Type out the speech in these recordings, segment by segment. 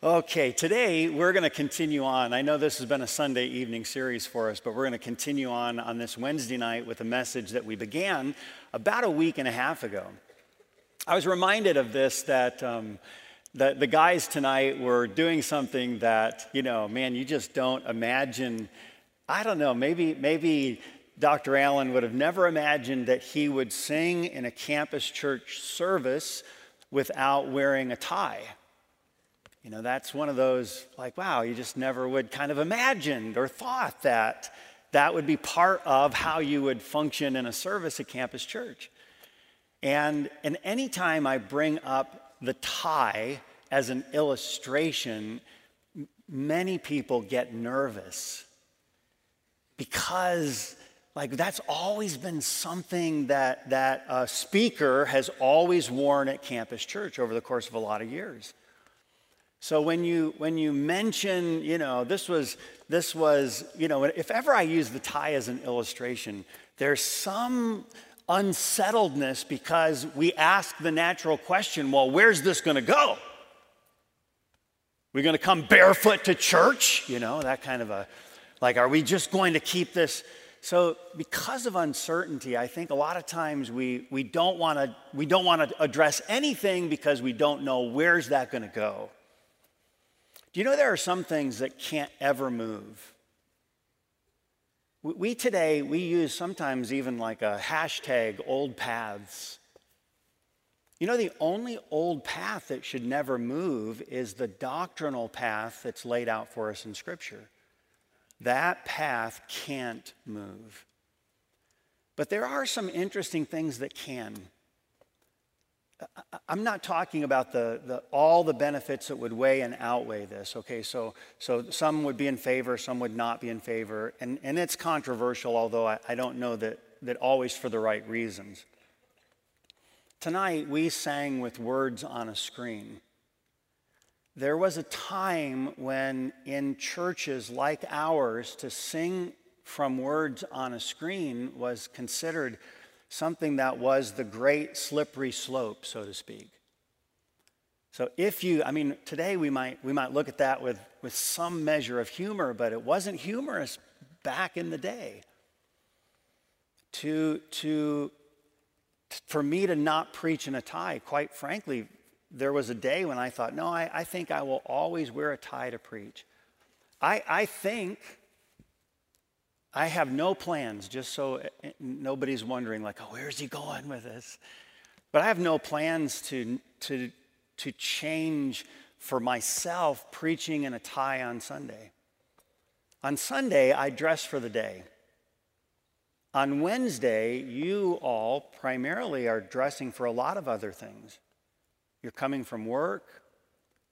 Okay, today we're going to continue on. I know this has been a Sunday evening series for us, but we're going to continue on on this Wednesday night with a message that we began about a week and a half ago. I was reminded of this that, um, that the guys tonight were doing something that, you know, man, you just don't imagine. I don't know, maybe, maybe Dr. Allen would have never imagined that he would sing in a campus church service without wearing a tie. You know, that's one of those, like, wow, you just never would kind of imagined or thought that that would be part of how you would function in a service at Campus Church. And, and anytime I bring up the tie as an illustration, many people get nervous because like that's always been something that that a speaker has always worn at campus church over the course of a lot of years so when you when you mention, you know, this was this was, you know, if ever I use the tie as an illustration, there's some unsettledness because we ask the natural question, well, where's this going to go? We're going to come barefoot to church, you know, that kind of a like are we just going to keep this so because of uncertainty, I think a lot of times we, we don't want to we don't want to address anything because we don't know where's that going to go. You know there are some things that can't ever move? We today, we use sometimes even like a hashtag old paths. You know, the only old path that should never move is the doctrinal path that's laid out for us in Scripture. That path can't move. But there are some interesting things that can. I'm not talking about the, the, all the benefits that would weigh and outweigh this. Okay, so, so some would be in favor, some would not be in favor. And, and it's controversial, although I, I don't know that, that always for the right reasons. Tonight, we sang with words on a screen. There was a time when, in churches like ours, to sing from words on a screen was considered something that was the great slippery slope, so to speak. So if you, I mean, today we might, we might look at that with, with some measure of humor, but it wasn't humorous back in the day. To, to, for me to not preach in a tie, quite frankly, there was a day when I thought, no, I, I think I will always wear a tie to preach. I, I think I have no plans, just so eh, eh, nobody's wondering, like, oh, where's he going with this? But I have no plans to, to, to change for myself preaching in a tie on Sunday. On Sunday, I dress for the day. On Wednesday, you all primarily are dressing for a lot of other things. You're coming from work,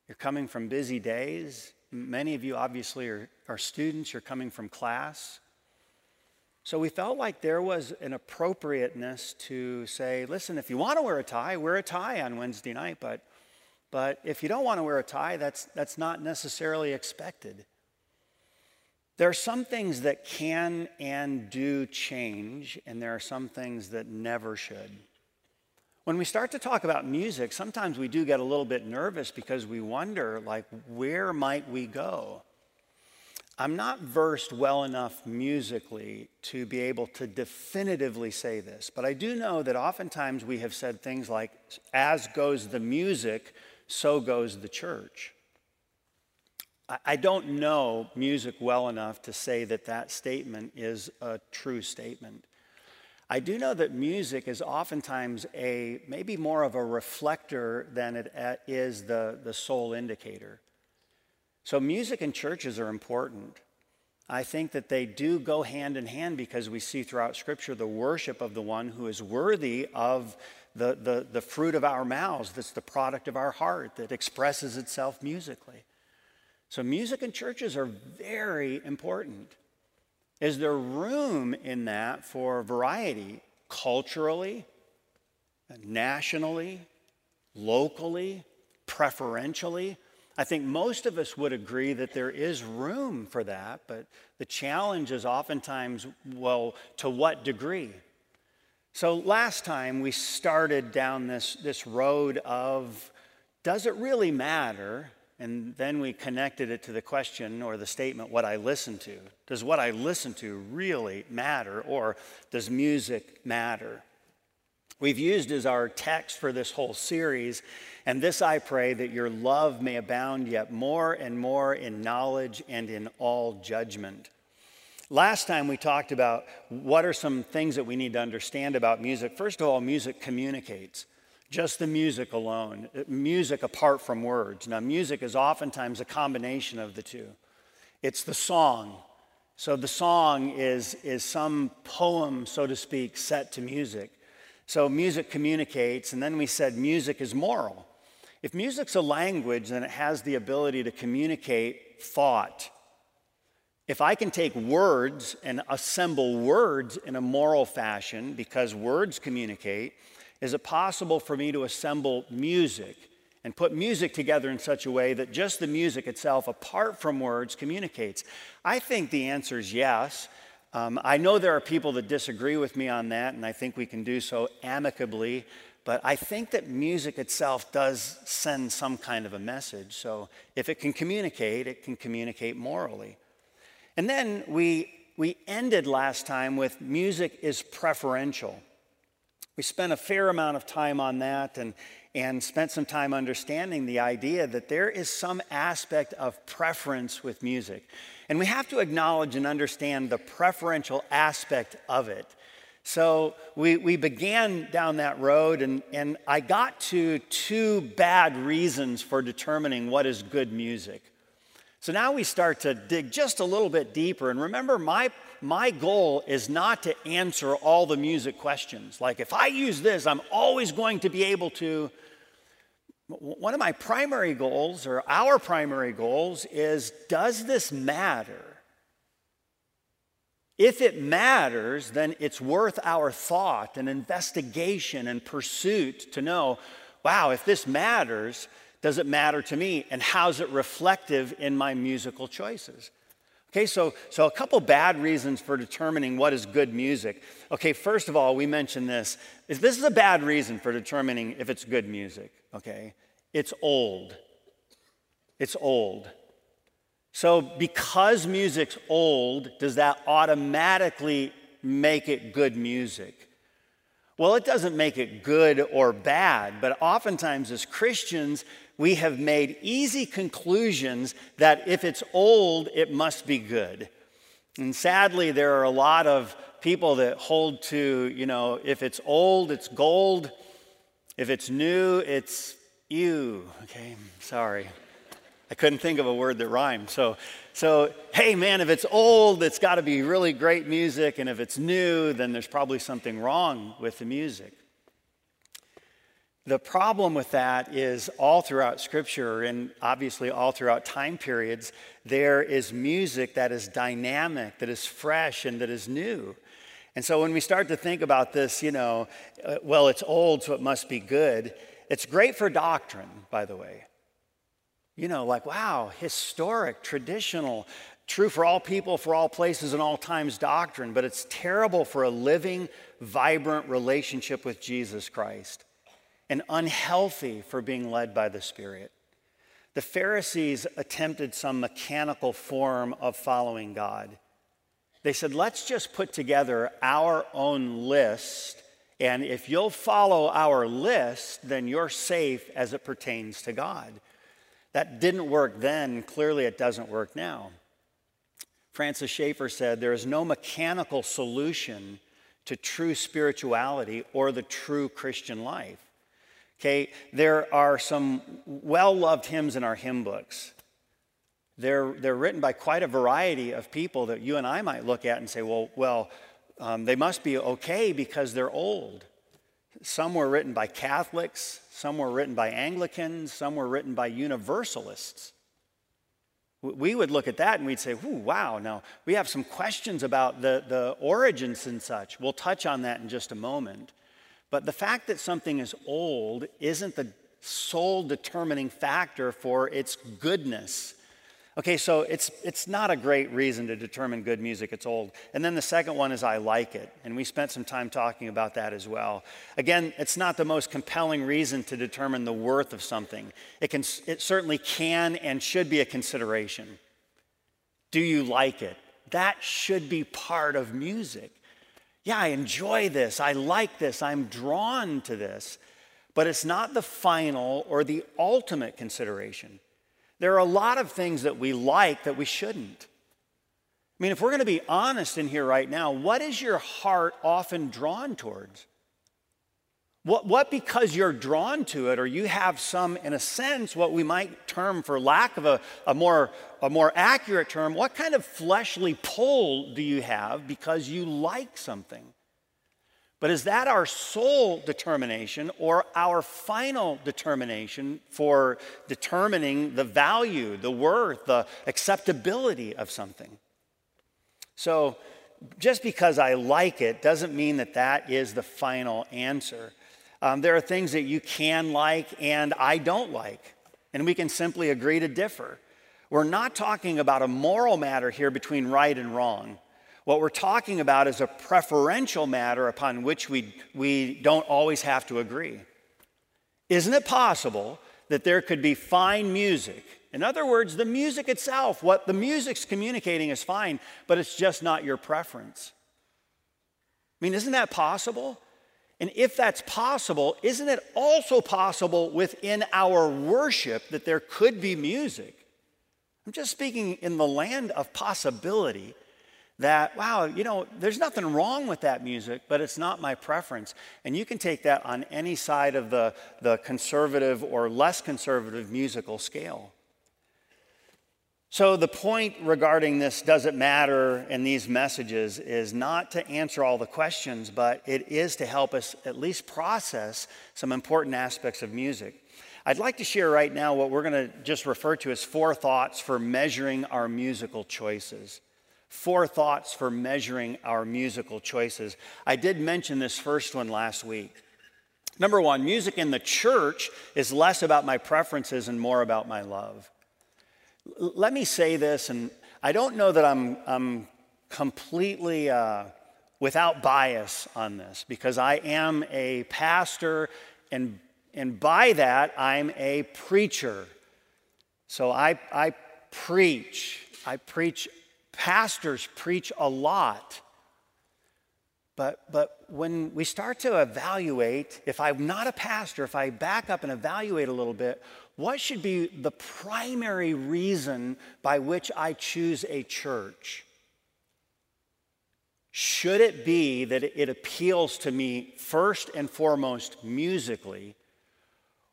you're coming from busy days. Many of you obviously are, are students, you're coming from class. So we felt like there was an appropriateness to say, listen, if you want to wear a tie, wear a tie on Wednesday night, but, but if you don't want to wear a tie, that's, that's not necessarily expected. There are some things that can and do change, and there are some things that never should. When we start to talk about music, sometimes we do get a little bit nervous because we wonder, like, where might we go? I'm not versed well enough musically to be able to definitively say this, but I do know that oftentimes we have said things like, as goes the music, so goes the church. I don't know music well enough to say that that statement is a true statement. I do know that music is oftentimes a maybe more of a reflector than it uh, the, the sole indicator. So, music and churches are important. I think that they do go hand in hand because we see throughout Scripture the worship of the one who is worthy of the, the, the fruit of our mouths, that's the product of our heart, that expresses itself musically. So, music and churches are very important. Is there room in that for variety culturally, nationally, locally, preferentially? I think most of us would agree that there is room for that, but the challenge is oftentimes, well, to what degree? So last time we started down this, this road of does it really matter And then we connected it to the question or the statement, what I listen to. Does what I listen to really matter, or does music matter? We've used as our text for this whole series, and this I pray that your love may abound yet more and more in knowledge and in all judgment. Last time we talked about what are some things that we need to understand about music. First of all, music communicates. Just the music alone, music apart from words. Now, music is oftentimes a combination of the two. It's the song. So, the song is, is some poem, so to speak, set to music. So, music communicates, and then we said music is moral. If music's a language, then it has the ability to communicate thought. If I can take words and assemble words in a moral fashion, because words communicate, is it possible for me to assemble music and put music together in such a way that just the music itself, apart from words, communicates? I think the answer is yes. Um, I know there are people that disagree with me on that, and I think we can do so amicably. But I think that music itself does send some kind of a message. So if it can communicate, it can communicate morally. And then we, we ended last time with music is preferential. We spent a fair amount of time on that and, and spent some time understanding the idea that there is some aspect of preference with music. And we have to acknowledge and understand the preferential aspect of it. So we, we began down that road, and, and I got to two bad reasons for determining what is good music. So now we start to dig just a little bit deeper. And remember, my my goal is not to answer all the music questions. Like, if I use this, I'm always going to be able to. One of my primary goals, or our primary goals, is does this matter? If it matters, then it's worth our thought and investigation and pursuit to know wow, if this matters, does it matter to me? And how's it reflective in my musical choices? Okay, so, so a couple bad reasons for determining what is good music. Okay, first of all, we mentioned this. Is this is a bad reason for determining if it's good music, okay? It's old. It's old. So because music's old, does that automatically make it good music? Well, it doesn't make it good or bad, but oftentimes as Christians, we have made easy conclusions that if it's old, it must be good. And sadly, there are a lot of people that hold to, you know, if it's old, it's gold. If it's new, it's you. Okay, sorry. I couldn't think of a word that rhymed. So, so hey, man, if it's old, it's got to be really great music. And if it's new, then there's probably something wrong with the music. The problem with that is all throughout Scripture and obviously all throughout time periods, there is music that is dynamic, that is fresh, and that is new. And so when we start to think about this, you know, uh, well, it's old, so it must be good, it's great for doctrine, by the way. You know, like, wow, historic, traditional, true for all people, for all places, and all times doctrine, but it's terrible for a living, vibrant relationship with Jesus Christ and unhealthy for being led by the Spirit. The Pharisees attempted some mechanical form of following God. They said, let's just put together our own list, and if you'll follow our list, then you're safe as it pertains to God. That didn't work then, clearly it doesn't work now. Francis Schaeffer said, There is no mechanical solution to true spirituality or the true Christian life. Okay, there are some well loved hymns in our hymn books. They're, they're written by quite a variety of people that you and I might look at and say, well, well um, they must be okay because they're old. Some were written by Catholics, some were written by Anglicans, some were written by Universalists. We would look at that and we'd say, wow, now we have some questions about the, the origins and such. We'll touch on that in just a moment. But the fact that something is old isn't the sole determining factor for its goodness. Okay, so it's, it's not a great reason to determine good music, it's old. And then the second one is I like it. And we spent some time talking about that as well. Again, it's not the most compelling reason to determine the worth of something. It, can, it certainly can and should be a consideration. Do you like it? That should be part of music. Yeah, I enjoy this. I like this. I'm drawn to this. But it's not the final or the ultimate consideration. There are a lot of things that we like that we shouldn't. I mean, if we're going to be honest in here right now, what is your heart often drawn towards? What, what because you're drawn to it, or you have some, in a sense, what we might term, for lack of a, a, more, a more accurate term, what kind of fleshly pull do you have because you like something? But is that our sole determination or our final determination for determining the value, the worth, the acceptability of something? So, just because I like it doesn't mean that that is the final answer. Um, there are things that you can like and I don't like, and we can simply agree to differ. We're not talking about a moral matter here between right and wrong. What we're talking about is a preferential matter upon which we, we don't always have to agree. Isn't it possible that there could be fine music? In other words, the music itself, what the music's communicating is fine, but it's just not your preference. I mean, isn't that possible? And if that's possible, isn't it also possible within our worship that there could be music? I'm just speaking in the land of possibility that, wow, you know, there's nothing wrong with that music, but it's not my preference. And you can take that on any side of the, the conservative or less conservative musical scale. So, the point regarding this doesn't matter in these messages is not to answer all the questions, but it is to help us at least process some important aspects of music. I'd like to share right now what we're going to just refer to as four thoughts for measuring our musical choices four thoughts for measuring our musical choices. I did mention this first one last week. Number one, music in the church is less about my preferences and more about my love. Let me say this, and I don't know that I'm, I'm completely uh, without bias on this because I am a pastor, and, and by that, I'm a preacher. So I, I preach. I preach Pastors preach a lot. But, but when we start to evaluate, if I'm not a pastor, if I back up and evaluate a little bit, what should be the primary reason by which I choose a church? Should it be that it appeals to me first and foremost musically?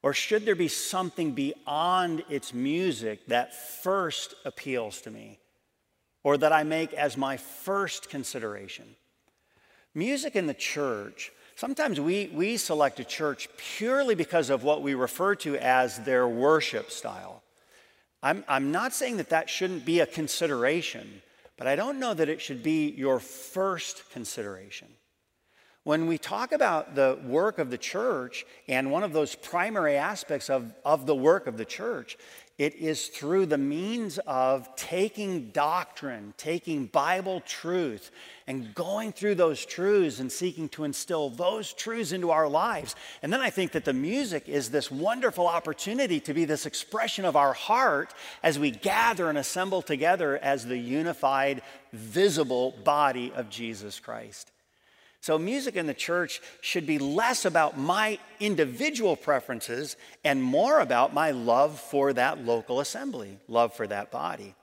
Or should there be something beyond its music that first appeals to me? or that I make as my first consideration. Music in the church, sometimes we, we select a church purely because of what we refer to as their worship style. I'm, I'm not saying that that shouldn't be a consideration, but I don't know that it should be your first consideration. When we talk about the work of the church, and one of those primary aspects of, of the work of the church it is through the means of taking doctrine, taking Bible truth, and going through those truths and seeking to instill those truths into our lives. And then I think that the music is this wonderful opportunity to be this expression of our heart as we gather and assemble together as the unified, visible body of Jesus Christ. So, music in the church should be less about my individual preferences and more about my love for that local assembly, love for that body.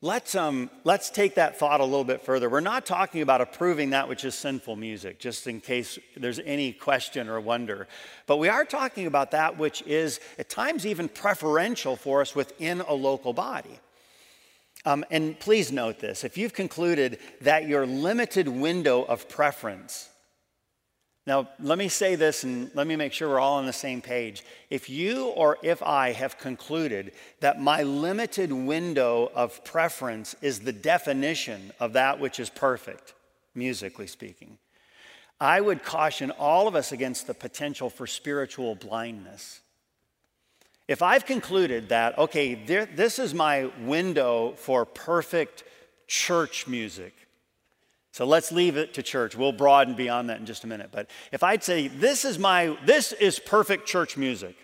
Let's, um, let's take that thought a little bit further. We're not talking about approving that which is sinful music, just in case there's any question or wonder. But we are talking about that which is at times even preferential for us within a local body. Um, and please note this if you've concluded that your limited window of preference, now let me say this and let me make sure we're all on the same page. If you or if I have concluded that my limited window of preference is the definition of that which is perfect, musically speaking, I would caution all of us against the potential for spiritual blindness. If I've concluded that, okay, there, this is my window for perfect church music, so let's leave it to church. We'll broaden beyond that in just a minute. But if I'd say, this is my, this is perfect church music,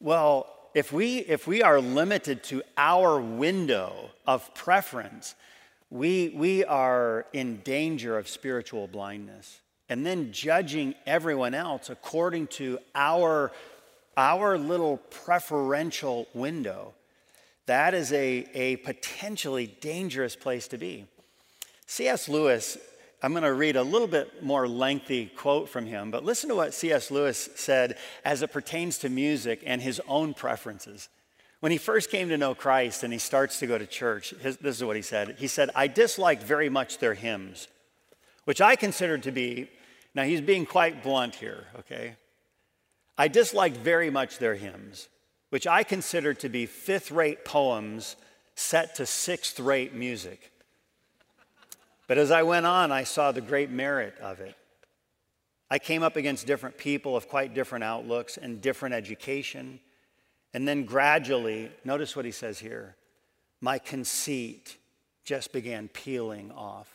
well, if we, if we are limited to our window of preference, we, we are in danger of spiritual blindness. And then judging everyone else according to our, our little preferential window, that is a, a potentially dangerous place to be. C.S. Lewis, I'm going to read a little bit more lengthy quote from him, but listen to what C.S. Lewis said as it pertains to music and his own preferences. When he first came to know Christ and he starts to go to church, his, this is what he said. He said, I disliked very much their hymns, which I considered to be, now he's being quite blunt here, okay? I disliked very much their hymns, which I considered to be fifth rate poems set to sixth rate music. But as I went on, I saw the great merit of it. I came up against different people of quite different outlooks and different education. And then gradually, notice what he says here my conceit just began peeling off.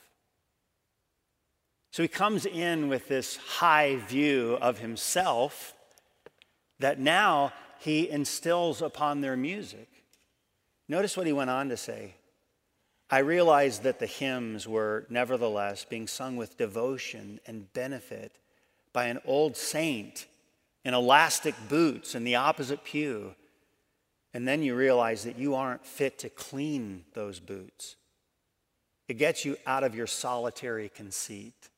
So he comes in with this high view of himself that now he instills upon their music. Notice what he went on to say. I realized that the hymns were nevertheless being sung with devotion and benefit by an old saint in elastic boots in the opposite pew. And then you realize that you aren't fit to clean those boots. It gets you out of your solitary conceit.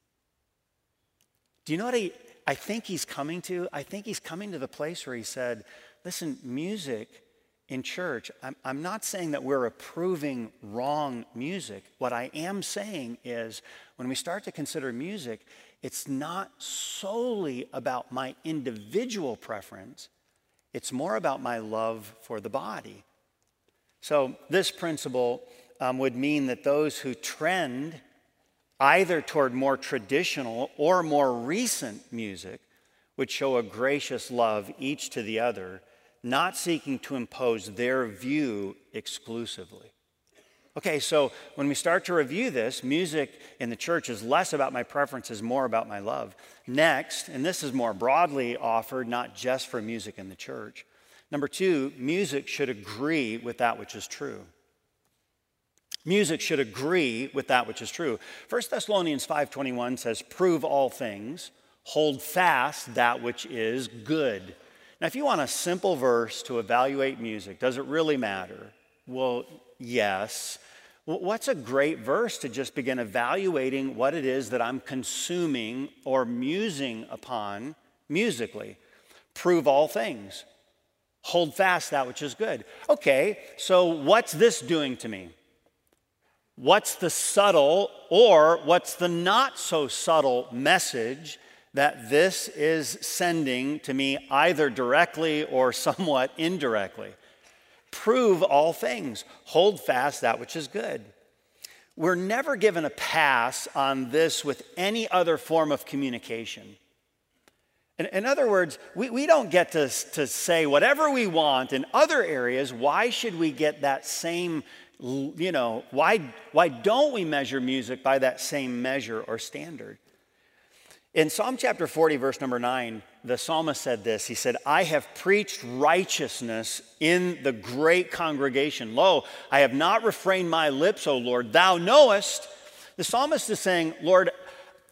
Do you know what he, I think he's coming to? I think he's coming to the place where he said, listen, music in church, I'm, I'm not saying that we're approving wrong music. What I am saying is when we start to consider music, it's not solely about my individual preference, it's more about my love for the body. So, this principle um, would mean that those who trend either toward more traditional or more recent music would show a gracious love each to the other not seeking to impose their view exclusively. Okay, so when we start to review this, music in the church is less about my preferences, more about my love. Next, and this is more broadly offered, not just for music in the church. Number two, music should agree with that which is true. Music should agree with that which is true. 1 Thessalonians 5:21 says, "Prove all things, hold fast that which is good." Now, if you want a simple verse to evaluate music, does it really matter? Well, yes. What's a great verse to just begin evaluating what it is that I'm consuming or musing upon musically? Prove all things. Hold fast that which is good. Okay, so what's this doing to me? What's the subtle or what's the not so subtle message that this is sending to me either directly or somewhat indirectly. Prove all things, hold fast that which is good. We're never given a pass on this with any other form of communication. In, in other words, we, we don't get to, to say whatever we want in other areas. Why should we get that same, you know, why, why don't we measure music by that same measure or standard? In Psalm chapter 40, verse number 9, the psalmist said this He said, I have preached righteousness in the great congregation. Lo, I have not refrained my lips, O Lord, thou knowest. The psalmist is saying, Lord,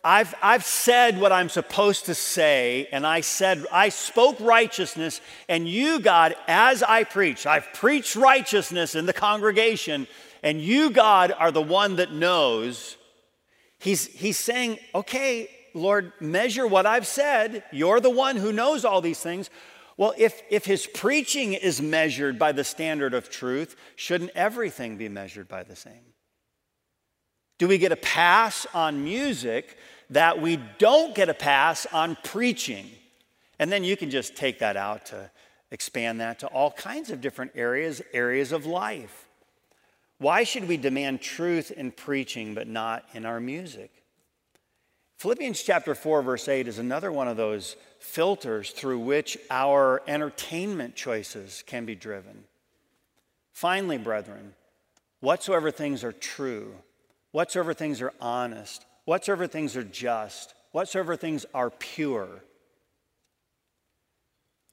I've, I've said what I'm supposed to say, and I said, I spoke righteousness, and you, God, as I preached, I've preached righteousness in the congregation, and you, God, are the one that knows. He's, he's saying, okay, Lord, measure what I've said. You're the one who knows all these things. Well, if, if his preaching is measured by the standard of truth, shouldn't everything be measured by the same? Do we get a pass on music that we don't get a pass on preaching? And then you can just take that out to expand that to all kinds of different areas, areas of life. Why should we demand truth in preaching but not in our music? Philippians chapter 4, verse 8 is another one of those filters through which our entertainment choices can be driven. Finally, brethren, whatsoever things are true, whatsoever things are honest, whatsoever things are just, whatsoever things are pure,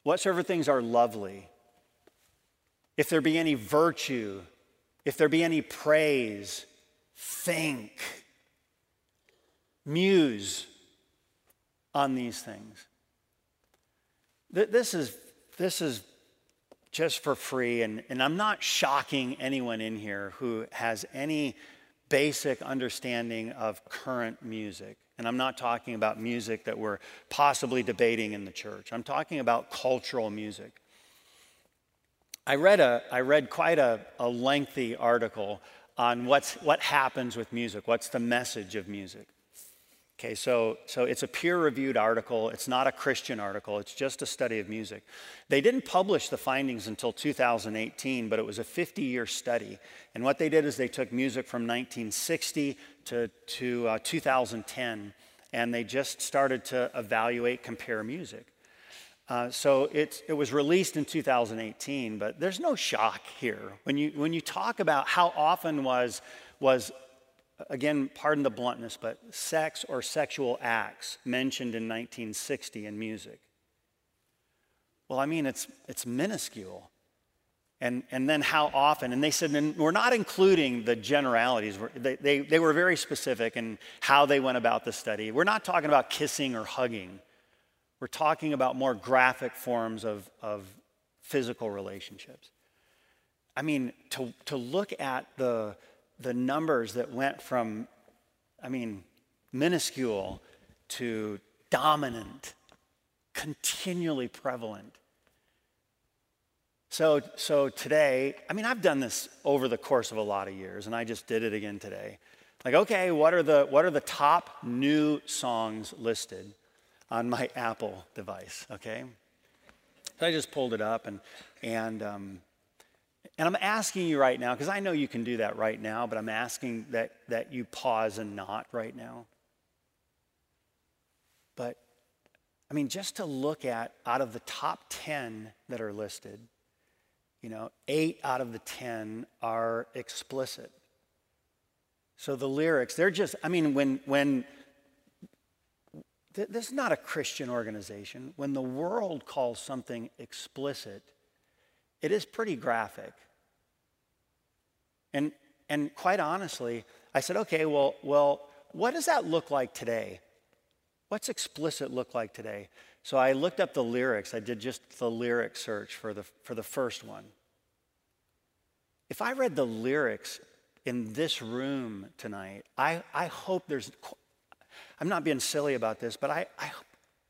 whatsoever things are lovely, if there be any virtue, if there be any praise, think, muse on these things. This is, this is just for free, and, and I'm not shocking anyone in here who has any basic understanding of current music. And I'm not talking about music that we're possibly debating in the church. I'm talking about cultural music. I read, a, I read quite a, a lengthy article on what's, what happens with music, what's the message of music. Okay, so, so it's a peer reviewed article. It's not a Christian article, it's just a study of music. They didn't publish the findings until 2018, but it was a 50 year study. And what they did is they took music from 1960 to, to uh, 2010, and they just started to evaluate, compare music. Uh, so it, it was released in 2018, but there's no shock here. When you, when you talk about how often was, was again, pardon the bluntness, but sex or sexual acts mentioned in 1960 in music. Well, I mean, it's, it's minuscule. And, and then how often? And they said, and we're not including the generalities. They, they, they were very specific in how they went about the study. We're not talking about kissing or hugging. We're talking about more graphic forms of, of physical relationships. I mean, to, to look at the, the numbers that went from, I mean, minuscule to dominant, continually prevalent. So, so today, I mean, I've done this over the course of a lot of years, and I just did it again today. Like, okay, what are the, what are the top new songs listed on my Apple device? Okay. So I just pulled it up, and, and um, and I'm asking you right now, because I know you can do that right now, but I'm asking that, that you pause and not right now. But, I mean, just to look at out of the top 10 that are listed, you know, eight out of the 10 are explicit. So the lyrics, they're just, I mean, when, when, this is not a Christian organization. When the world calls something explicit, it is pretty graphic. And, and quite honestly, I said, okay, well, well, what does that look like today? What's explicit look like today? So I looked up the lyrics. I did just the lyric search for the, for the first one. If I read the lyrics in this room tonight, I, I hope there's, I'm not being silly about this, but I, I hope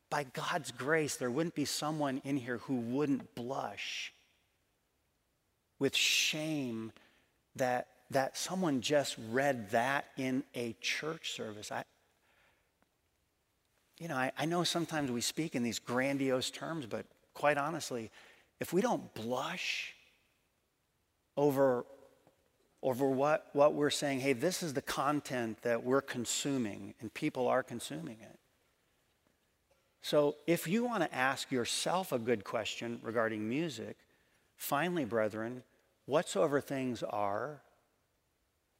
by God's grace, there wouldn't be someone in here who wouldn't blush with shame that, that someone just read that in a church service. I, you know, I, I know sometimes we speak in these grandiose terms, but quite honestly, if we don't blush over, over what, what we're saying, hey, this is the content that we're consuming, and people are consuming it. So if you want to ask yourself a good question regarding music, finally, brethren, whatsoever things are,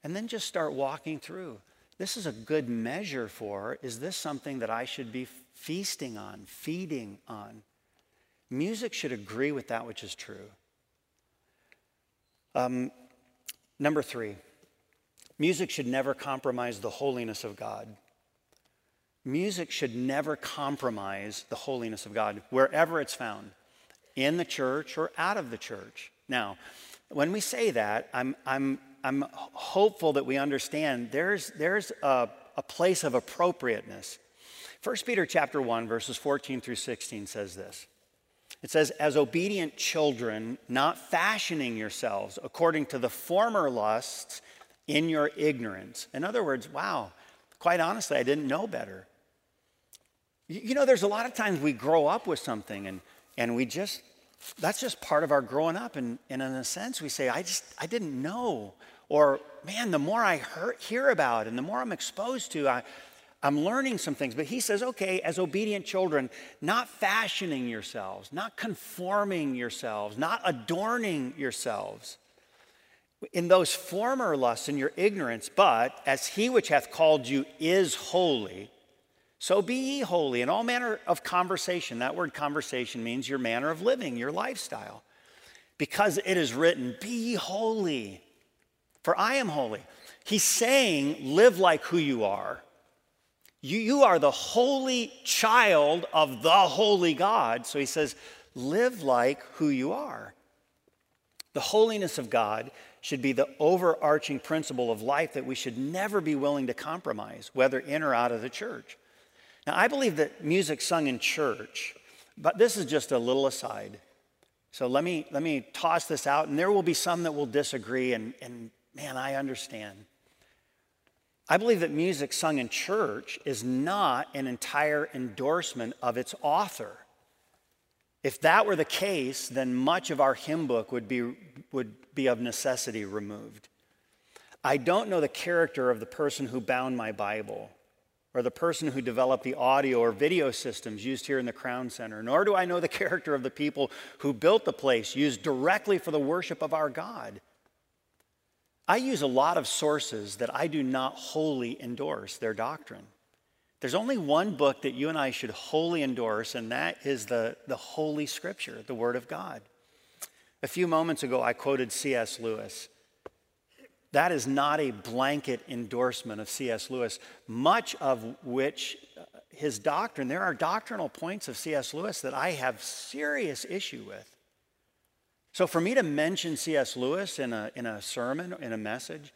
and then just start walking through. This is a good measure for is this something that I should be feasting on, feeding on? Music should agree with that which is true. Um, number three, music should never compromise the holiness of God. Music should never compromise the holiness of God wherever it's found, in the church or out of the church. Now, when we say that, I'm, I'm, I'm hopeful that we understand there's, there's a, a place of appropriateness. 1 Peter chapter 1, verses 14 through 16 says this. It says, As obedient children, not fashioning yourselves according to the former lusts in your ignorance. In other words, wow, quite honestly, I didn't know better. You know, there's a lot of times we grow up with something and, and we just that's just part of our growing up. And, and in a sense, we say, I just, I didn't know. Or, man, the more I hear, about and the more I'm exposed to, I, I'm learning some things. But he says, okay, as obedient children, not fashioning yourselves, not conforming yourselves, not adorning yourselves in those former lusts in your ignorance, but as he which hath called you is holy, so be ye holy in all manner of conversation. That word conversation means your manner of living, your lifestyle. Because it is written, Be ye holy, for I am holy. He's saying, Live like who you are. You, you are the holy child of the holy God. So he says, Live like who you are. The holiness of God should be the overarching principle of life that we should never be willing to compromise, whether in or out of the church. Now, I believe that music sung in church, but this is just a little aside. So let me, let me toss this out, and there will be some that will disagree, and, and man, I understand. I believe that music sung in church is not an entire endorsement of its author. If that were the case, then much of our hymn book would be, would be of necessity removed. I don't know the character of the person who bound my Bible or the person who developed the audio or video systems used here in the Crown Center, nor do I know the character of the people who built the place used directly for the worship of our God. I use a lot of sources that I do not wholly endorse their doctrine. There's only one book that you and I should wholly endorse, and that is the, the Holy Scripture, the Word of God. A few moments ago, I quoted C.S. Lewis. That is not a blanket endorsement of C.S. Lewis, much of which uh, his doctrine, there are doctrinal points of C.S. Lewis that I have serious issue with. So for me to mention C.S. Lewis in a, in a sermon, in a message,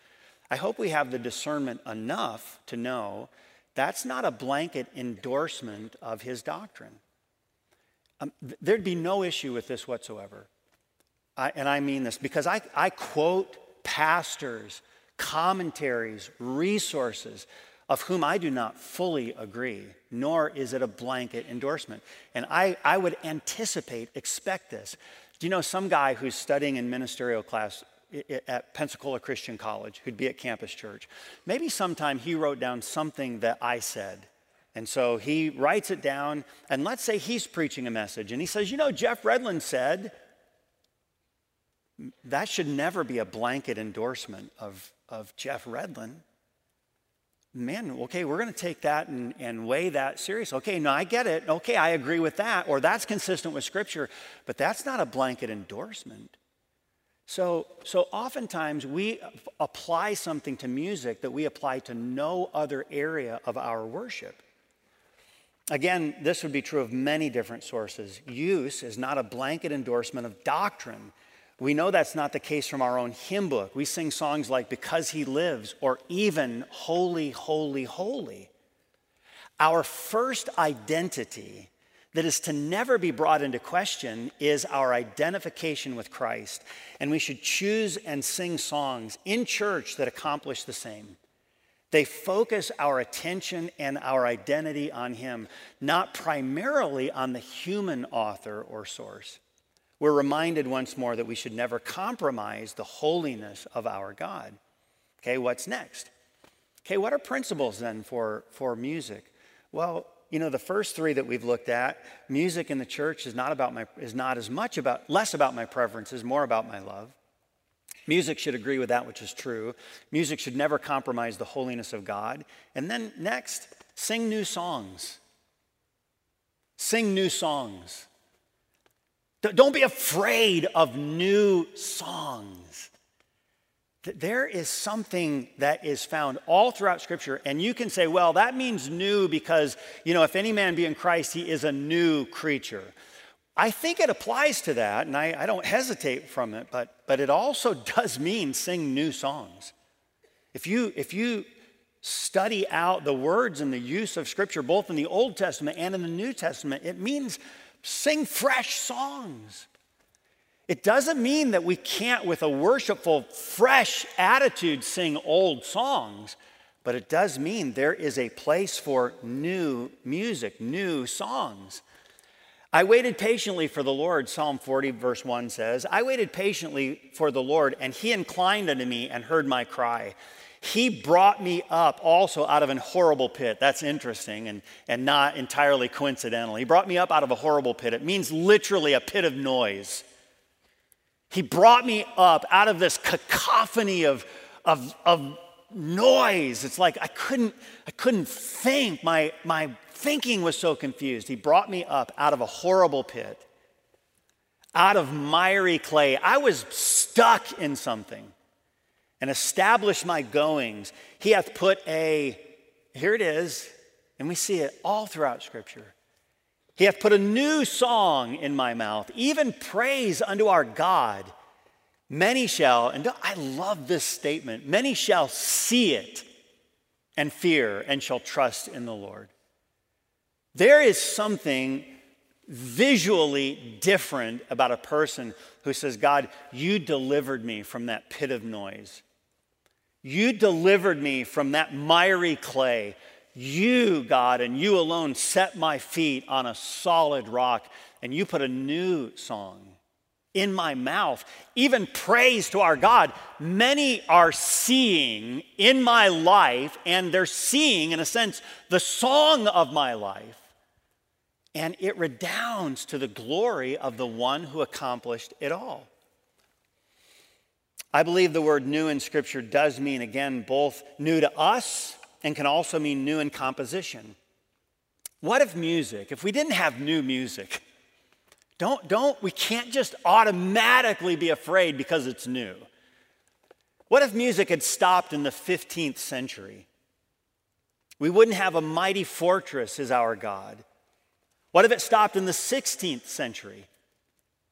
I hope we have the discernment enough to know that's not a blanket endorsement of his doctrine. Um, there'd be no issue with this whatsoever. I, and I mean this because I, I quote pastors, commentaries, resources of whom I do not fully agree, nor is it a blanket endorsement. And I, I would anticipate, expect this. Do you know some guy who's studying in ministerial class at Pensacola Christian College, who'd be at Campus Church? Maybe sometime he wrote down something that I said. And so he writes it down, and let's say he's preaching a message, and he says, You know, Jeff Redlin said, that should never be a blanket endorsement of, of Jeff Redlin. Man, okay, we're going to take that and, and weigh that serious. Okay, no, I get it. Okay, I agree with that, or that's consistent with Scripture, but that's not a blanket endorsement. So, so oftentimes we apply something to music that we apply to no other area of our worship. Again, this would be true of many different sources. Use is not a blanket endorsement of doctrine. We know that's not the case from our own hymn book. We sing songs like Because He Lives or even Holy, Holy, Holy. Our first identity that is to never be brought into question is our identification with Christ. And we should choose and sing songs in church that accomplish the same. They focus our attention and our identity on Him, not primarily on the human author or source we're reminded once more that we should never compromise the holiness of our God. Okay, what's next? Okay, what are principles then for, for music? Well, you know, the first three that we've looked at, music in the church is not about my is not as much about less about my preferences, more about my love. Music should agree with that which is true. Music should never compromise the holiness of God. And then next, sing new songs. Sing new songs. Don't be afraid of new songs. There is something that is found all throughout Scripture, and you can say, well, that means new because, you know, if any man be in Christ, he is a new creature. I think it applies to that, and I, I don't hesitate from it, but, but it also does mean sing new songs. If you, if you study out the words and the use of Scripture, both in the Old Testament and in the New Testament, it means sing fresh songs. It doesn't mean that we can't, with a worshipful, fresh attitude, sing old songs, but it does mean there is a place for new music, new songs. I waited patiently for the Lord, Psalm 40, verse 1 says. I waited patiently for the Lord, and he inclined unto me and heard my cry. He brought me up also out of an horrible pit. That's interesting and, and not entirely coincidental. He brought me up out of a horrible pit. It means literally a pit of noise. He brought me up out of this cacophony of, of, of noise. It's like I couldn't, I couldn't think. My, my thinking was so confused. He brought me up out of a horrible pit, out of miry clay. I was stuck in something and established my goings. He hath put a, here it is, and we see it all throughout Scripture. He hath put a new song in my mouth, even praise unto our God. Many shall, and I love this statement, many shall see it and fear and shall trust in the Lord. There is something visually different about a person who says, God, you delivered me from that pit of noise. You delivered me from that miry clay. You, God, and you alone set my feet on a solid rock, and you put a new song in my mouth, even praise to our God. Many are seeing in my life, and they're seeing, in a sense, the song of my life. And it redounds to the glory of the one who accomplished it all. I believe the word new in Scripture does mean, again, both new to us and can also mean new in composition. What if music, if we didn't have new music, don't, don't, we can't just automatically be afraid because it's new. What if music had stopped in the 15th century? We wouldn't have a mighty fortress as our God. What if it stopped in the 16th century?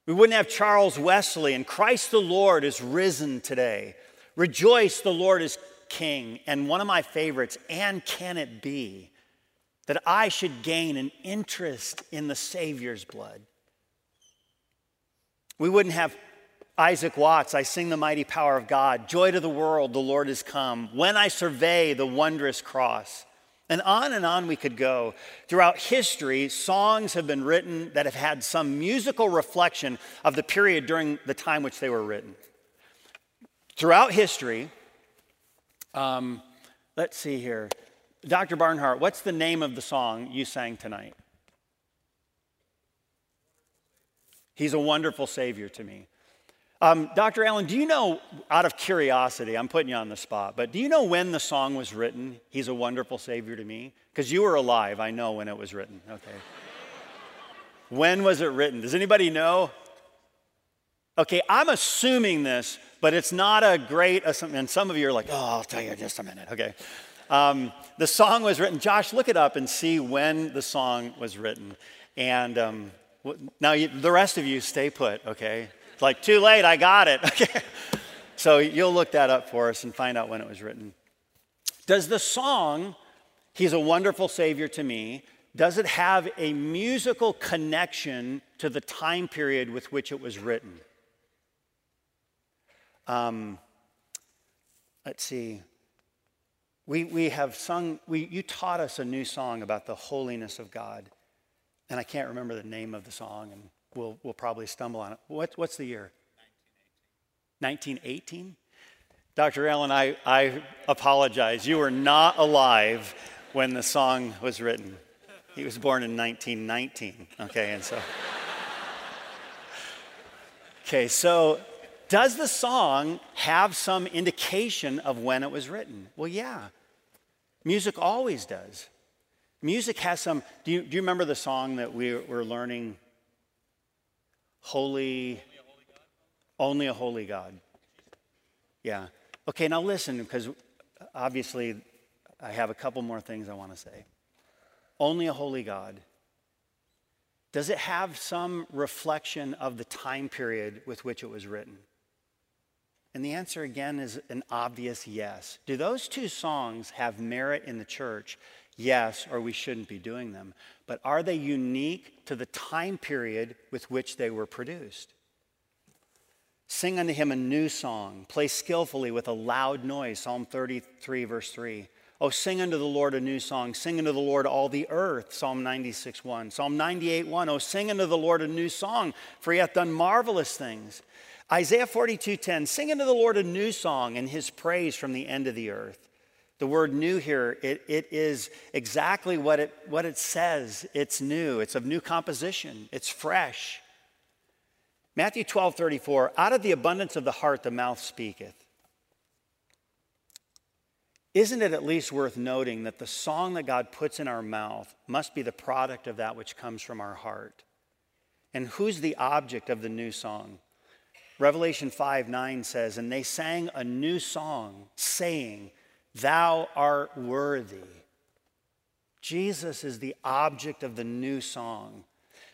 We wouldn't have Charles Wesley and Christ the Lord is risen today. Rejoice, the Lord is King. And one of my favorites, and can it be that I should gain an interest in the Savior's blood? We wouldn't have Isaac Watts, I sing the mighty power of God. Joy to the world, the Lord is come. When I survey the wondrous cross. And on and on we could go. Throughout history, songs have been written that have had some musical reflection of the period during the time which they were written. Throughout history, um, let's see here. Dr. Barnhart, what's the name of the song you sang tonight? He's a wonderful Savior to me. Um, Dr. Allen, do you know, out of curiosity, I'm putting you on the spot, but do you know when the song was written, He's a Wonderful Savior to Me? Because you were alive, I know when it was written. Okay. when was it written? Does anybody know? Okay, I'm assuming this, but it's not a great assumption. And some of you are like, oh, I'll tell you in just a minute. Okay. Um, the song was written. Josh, look it up and see when the song was written. And um, now you, the rest of you stay put, okay? Like, too late, I got it. Okay. So you'll look that up for us and find out when it was written. Does the song, He's a Wonderful Savior to Me, does it have a musical connection to the time period with which it was written? Um, let's see. We, we have sung, we, you taught us a new song about the holiness of God. And I can't remember the name of the song, and we'll, we'll probably stumble on it. What, what's the year? 1918. 1918? Dr. Allen, I, I apologize. You were not alive when the song was written. He was born in 1919, okay, and so. okay, so does the song have some indication of when it was written? Well, yeah. Music always does. Music has some. Do you, do you remember the song that we were learning Holy, only a holy God. Yeah. Okay, now listen, because obviously I have a couple more things I want to say. Only a holy God. Does it have some reflection of the time period with which it was written? And the answer again is an obvious yes. Do those two songs have merit in the church? Yes, or we shouldn't be doing them. But are they unique to the time period with which they were produced? Sing unto him a new song, play skillfully with a loud noise. Psalm 33, verse 3. Oh, sing unto the Lord a new song. Sing unto the Lord all the earth. Psalm 96, 1. Psalm 98, 1. Oh, sing unto the Lord a new song, for he hath done marvelous things. Isaiah 42, 10. Sing unto the Lord a new song and his praise from the end of the earth. The word new here, it, it is exactly what it, what it says. It's new, it's of new composition, it's fresh. Matthew 12, 34, out of the abundance of the heart the mouth speaketh. Isn't it at least worth noting that the song that God puts in our mouth must be the product of that which comes from our heart? And who's the object of the new song? Revelation 5 9 says, And they sang a new song, saying, Thou art worthy. Jesus is the object of the new song.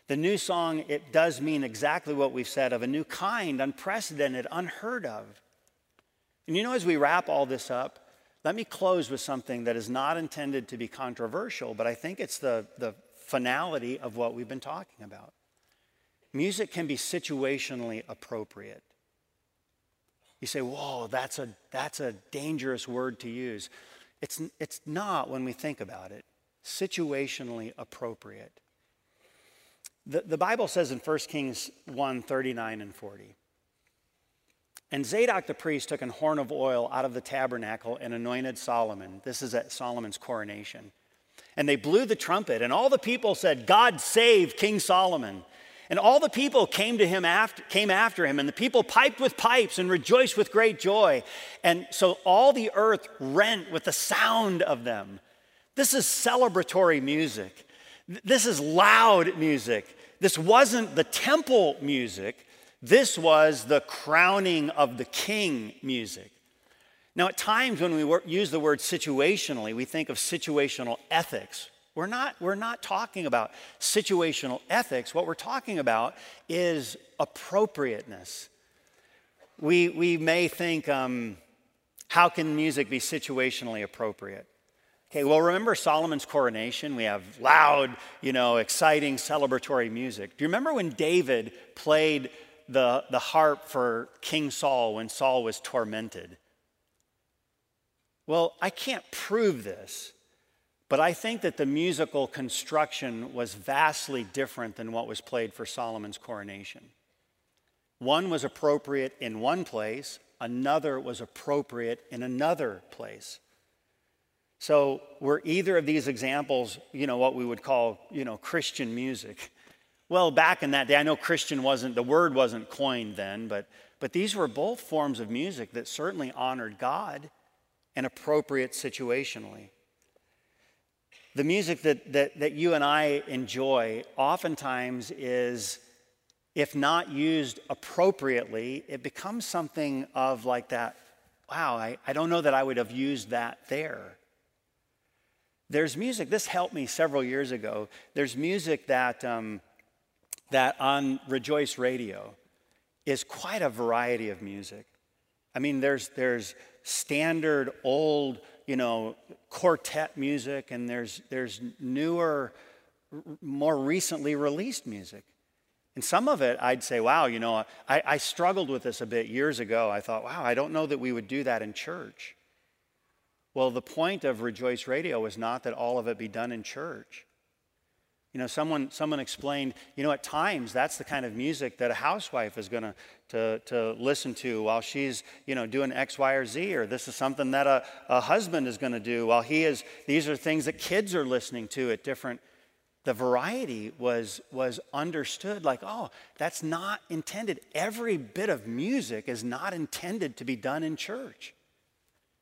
The new song, it does mean exactly what we've said of a new kind, unprecedented, unheard of. And you know, as we wrap all this up, let me close with something that is not intended to be controversial, but I think it's the, the finality of what we've been talking about. Music can be situationally appropriate. You say, whoa, that's a, that's a dangerous word to use. It's, it's not when we think about it. Situationally appropriate. The, the Bible says in 1 Kings 1 39 and 40. And Zadok the priest took an horn of oil out of the tabernacle and anointed Solomon. This is at Solomon's coronation. And they blew the trumpet, and all the people said, God save King Solomon. And all the people came to him after, came after him, and the people piped with pipes and rejoiced with great joy. And so all the earth rent with the sound of them. This is celebratory music. This is loud music. This wasn't the temple music. This was the crowning of the king music. Now, at times when we use the word situationally, we think of situational ethics, we're not, we're not talking about situational ethics. What we're talking about is appropriateness. We, we may think, um, how can music be situationally appropriate? Okay, well, remember Solomon's coronation? We have loud, you know, exciting, celebratory music. Do you remember when David played the, the harp for King Saul when Saul was tormented? Well, I can't prove this, but I think that the musical construction was vastly different than what was played for Solomon's coronation. One was appropriate in one place, another was appropriate in another place. So, were either of these examples, you know, what we would call, you know, Christian music? Well, back in that day, I know Christian wasn't, the word wasn't coined then, but, but these were both forms of music that certainly honored God and appropriate situationally. The music that, that, that you and I enjoy oftentimes is, if not used appropriately, it becomes something of like that, wow, I, I don't know that I would have used that there. There's music, this helped me several years ago. There's music that, um, that on Rejoice Radio is quite a variety of music. I mean, there's, there's standard old you know, quartet music and there's, there's newer, more recently released music. And some of it, I'd say, wow, you know, I, I struggled with this a bit years ago. I thought, wow, I don't know that we would do that in church. Well, the point of Rejoice Radio was not that all of it be done in church. You know, someone, someone explained, you know, at times that's the kind of music that a housewife is going to to, to listen to while she's, you know, doing X, Y, or Z, or this is something that a, a husband is going to do while he is, these are things that kids are listening to at different, the variety was, was understood like, oh, that's not intended. Every bit of music is not intended to be done in church.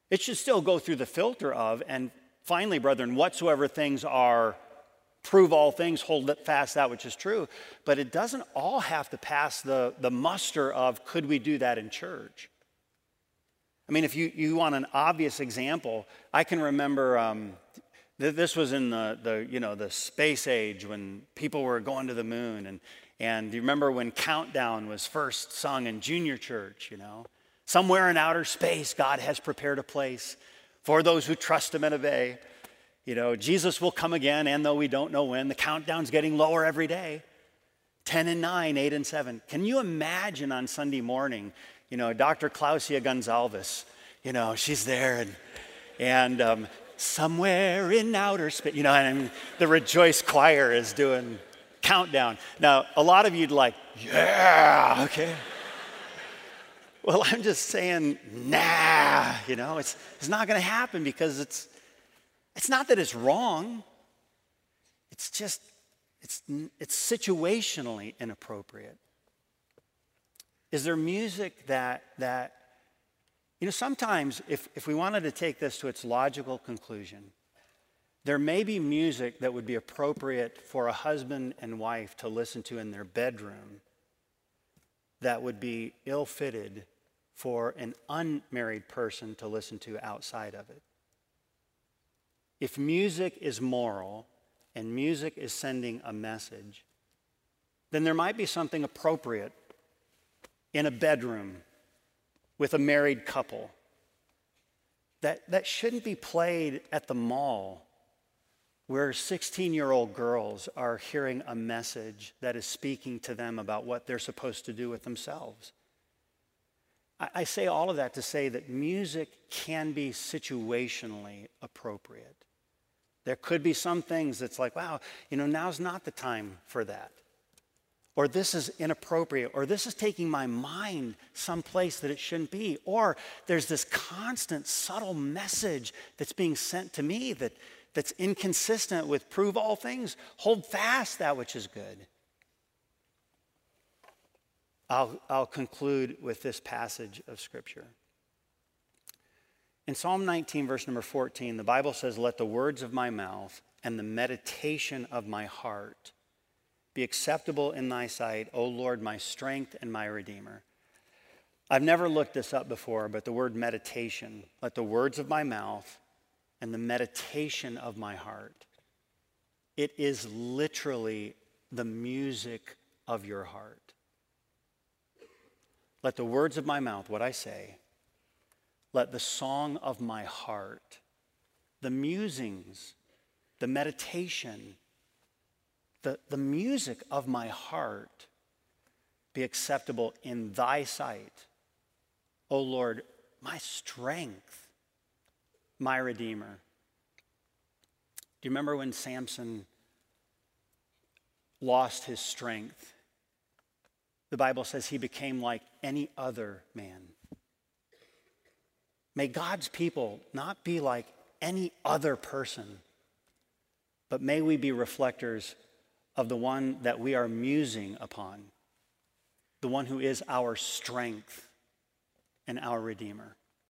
It should still go through the filter of, and finally, brethren, whatsoever things are prove all things, hold fast that which is true. But it doesn't all have to pass the, the muster of could we do that in church? I mean, if you, you want an obvious example, I can remember um, th- this was in the, the, you know, the space age when people were going to the moon. And, and you remember when Countdown was first sung in junior church, you know? Somewhere in outer space, God has prepared a place for those who trust Him and obey. You know, Jesus will come again, and though we don't know when, the countdown's getting lower every day 10 and 9, 8 and 7. Can you imagine on Sunday morning, you know, Dr. Clausia Gonzalez, you know, she's there and, and um, somewhere in outer space, you know, and I mean, the Rejoice Choir is doing countdown. Now, a lot of you'd like, yeah, okay. well, I'm just saying, nah, you know, it's, it's not going to happen because it's, it's not that it's wrong. It's just, it's, it's situationally inappropriate. Is there music that, that you know, sometimes if, if we wanted to take this to its logical conclusion, there may be music that would be appropriate for a husband and wife to listen to in their bedroom that would be ill fitted for an unmarried person to listen to outside of it. If music is moral and music is sending a message, then there might be something appropriate in a bedroom with a married couple that, that shouldn't be played at the mall where 16 year old girls are hearing a message that is speaking to them about what they're supposed to do with themselves. I, I say all of that to say that music can be situationally appropriate. There could be some things that's like, wow, you know, now's not the time for that. Or this is inappropriate, or this is taking my mind someplace that it shouldn't be. Or there's this constant, subtle message that's being sent to me that that's inconsistent with prove all things, hold fast that which is good. I'll, I'll conclude with this passage of Scripture. In Psalm 19, verse number 14, the Bible says, Let the words of my mouth and the meditation of my heart be acceptable in thy sight, O Lord, my strength and my redeemer. I've never looked this up before, but the word meditation, let the words of my mouth and the meditation of my heart. It is literally the music of your heart. Let the words of my mouth, what I say, let the song of my heart, the musings, the meditation, the, the music of my heart be acceptable in thy sight. O Lord, my strength my Redeemer. Do you remember when Samson lost his strength? The Bible says he became like any other man. May God's people not be like any other person, but may we be reflectors of the one that we are musing upon, the one who is our strength and our Redeemer.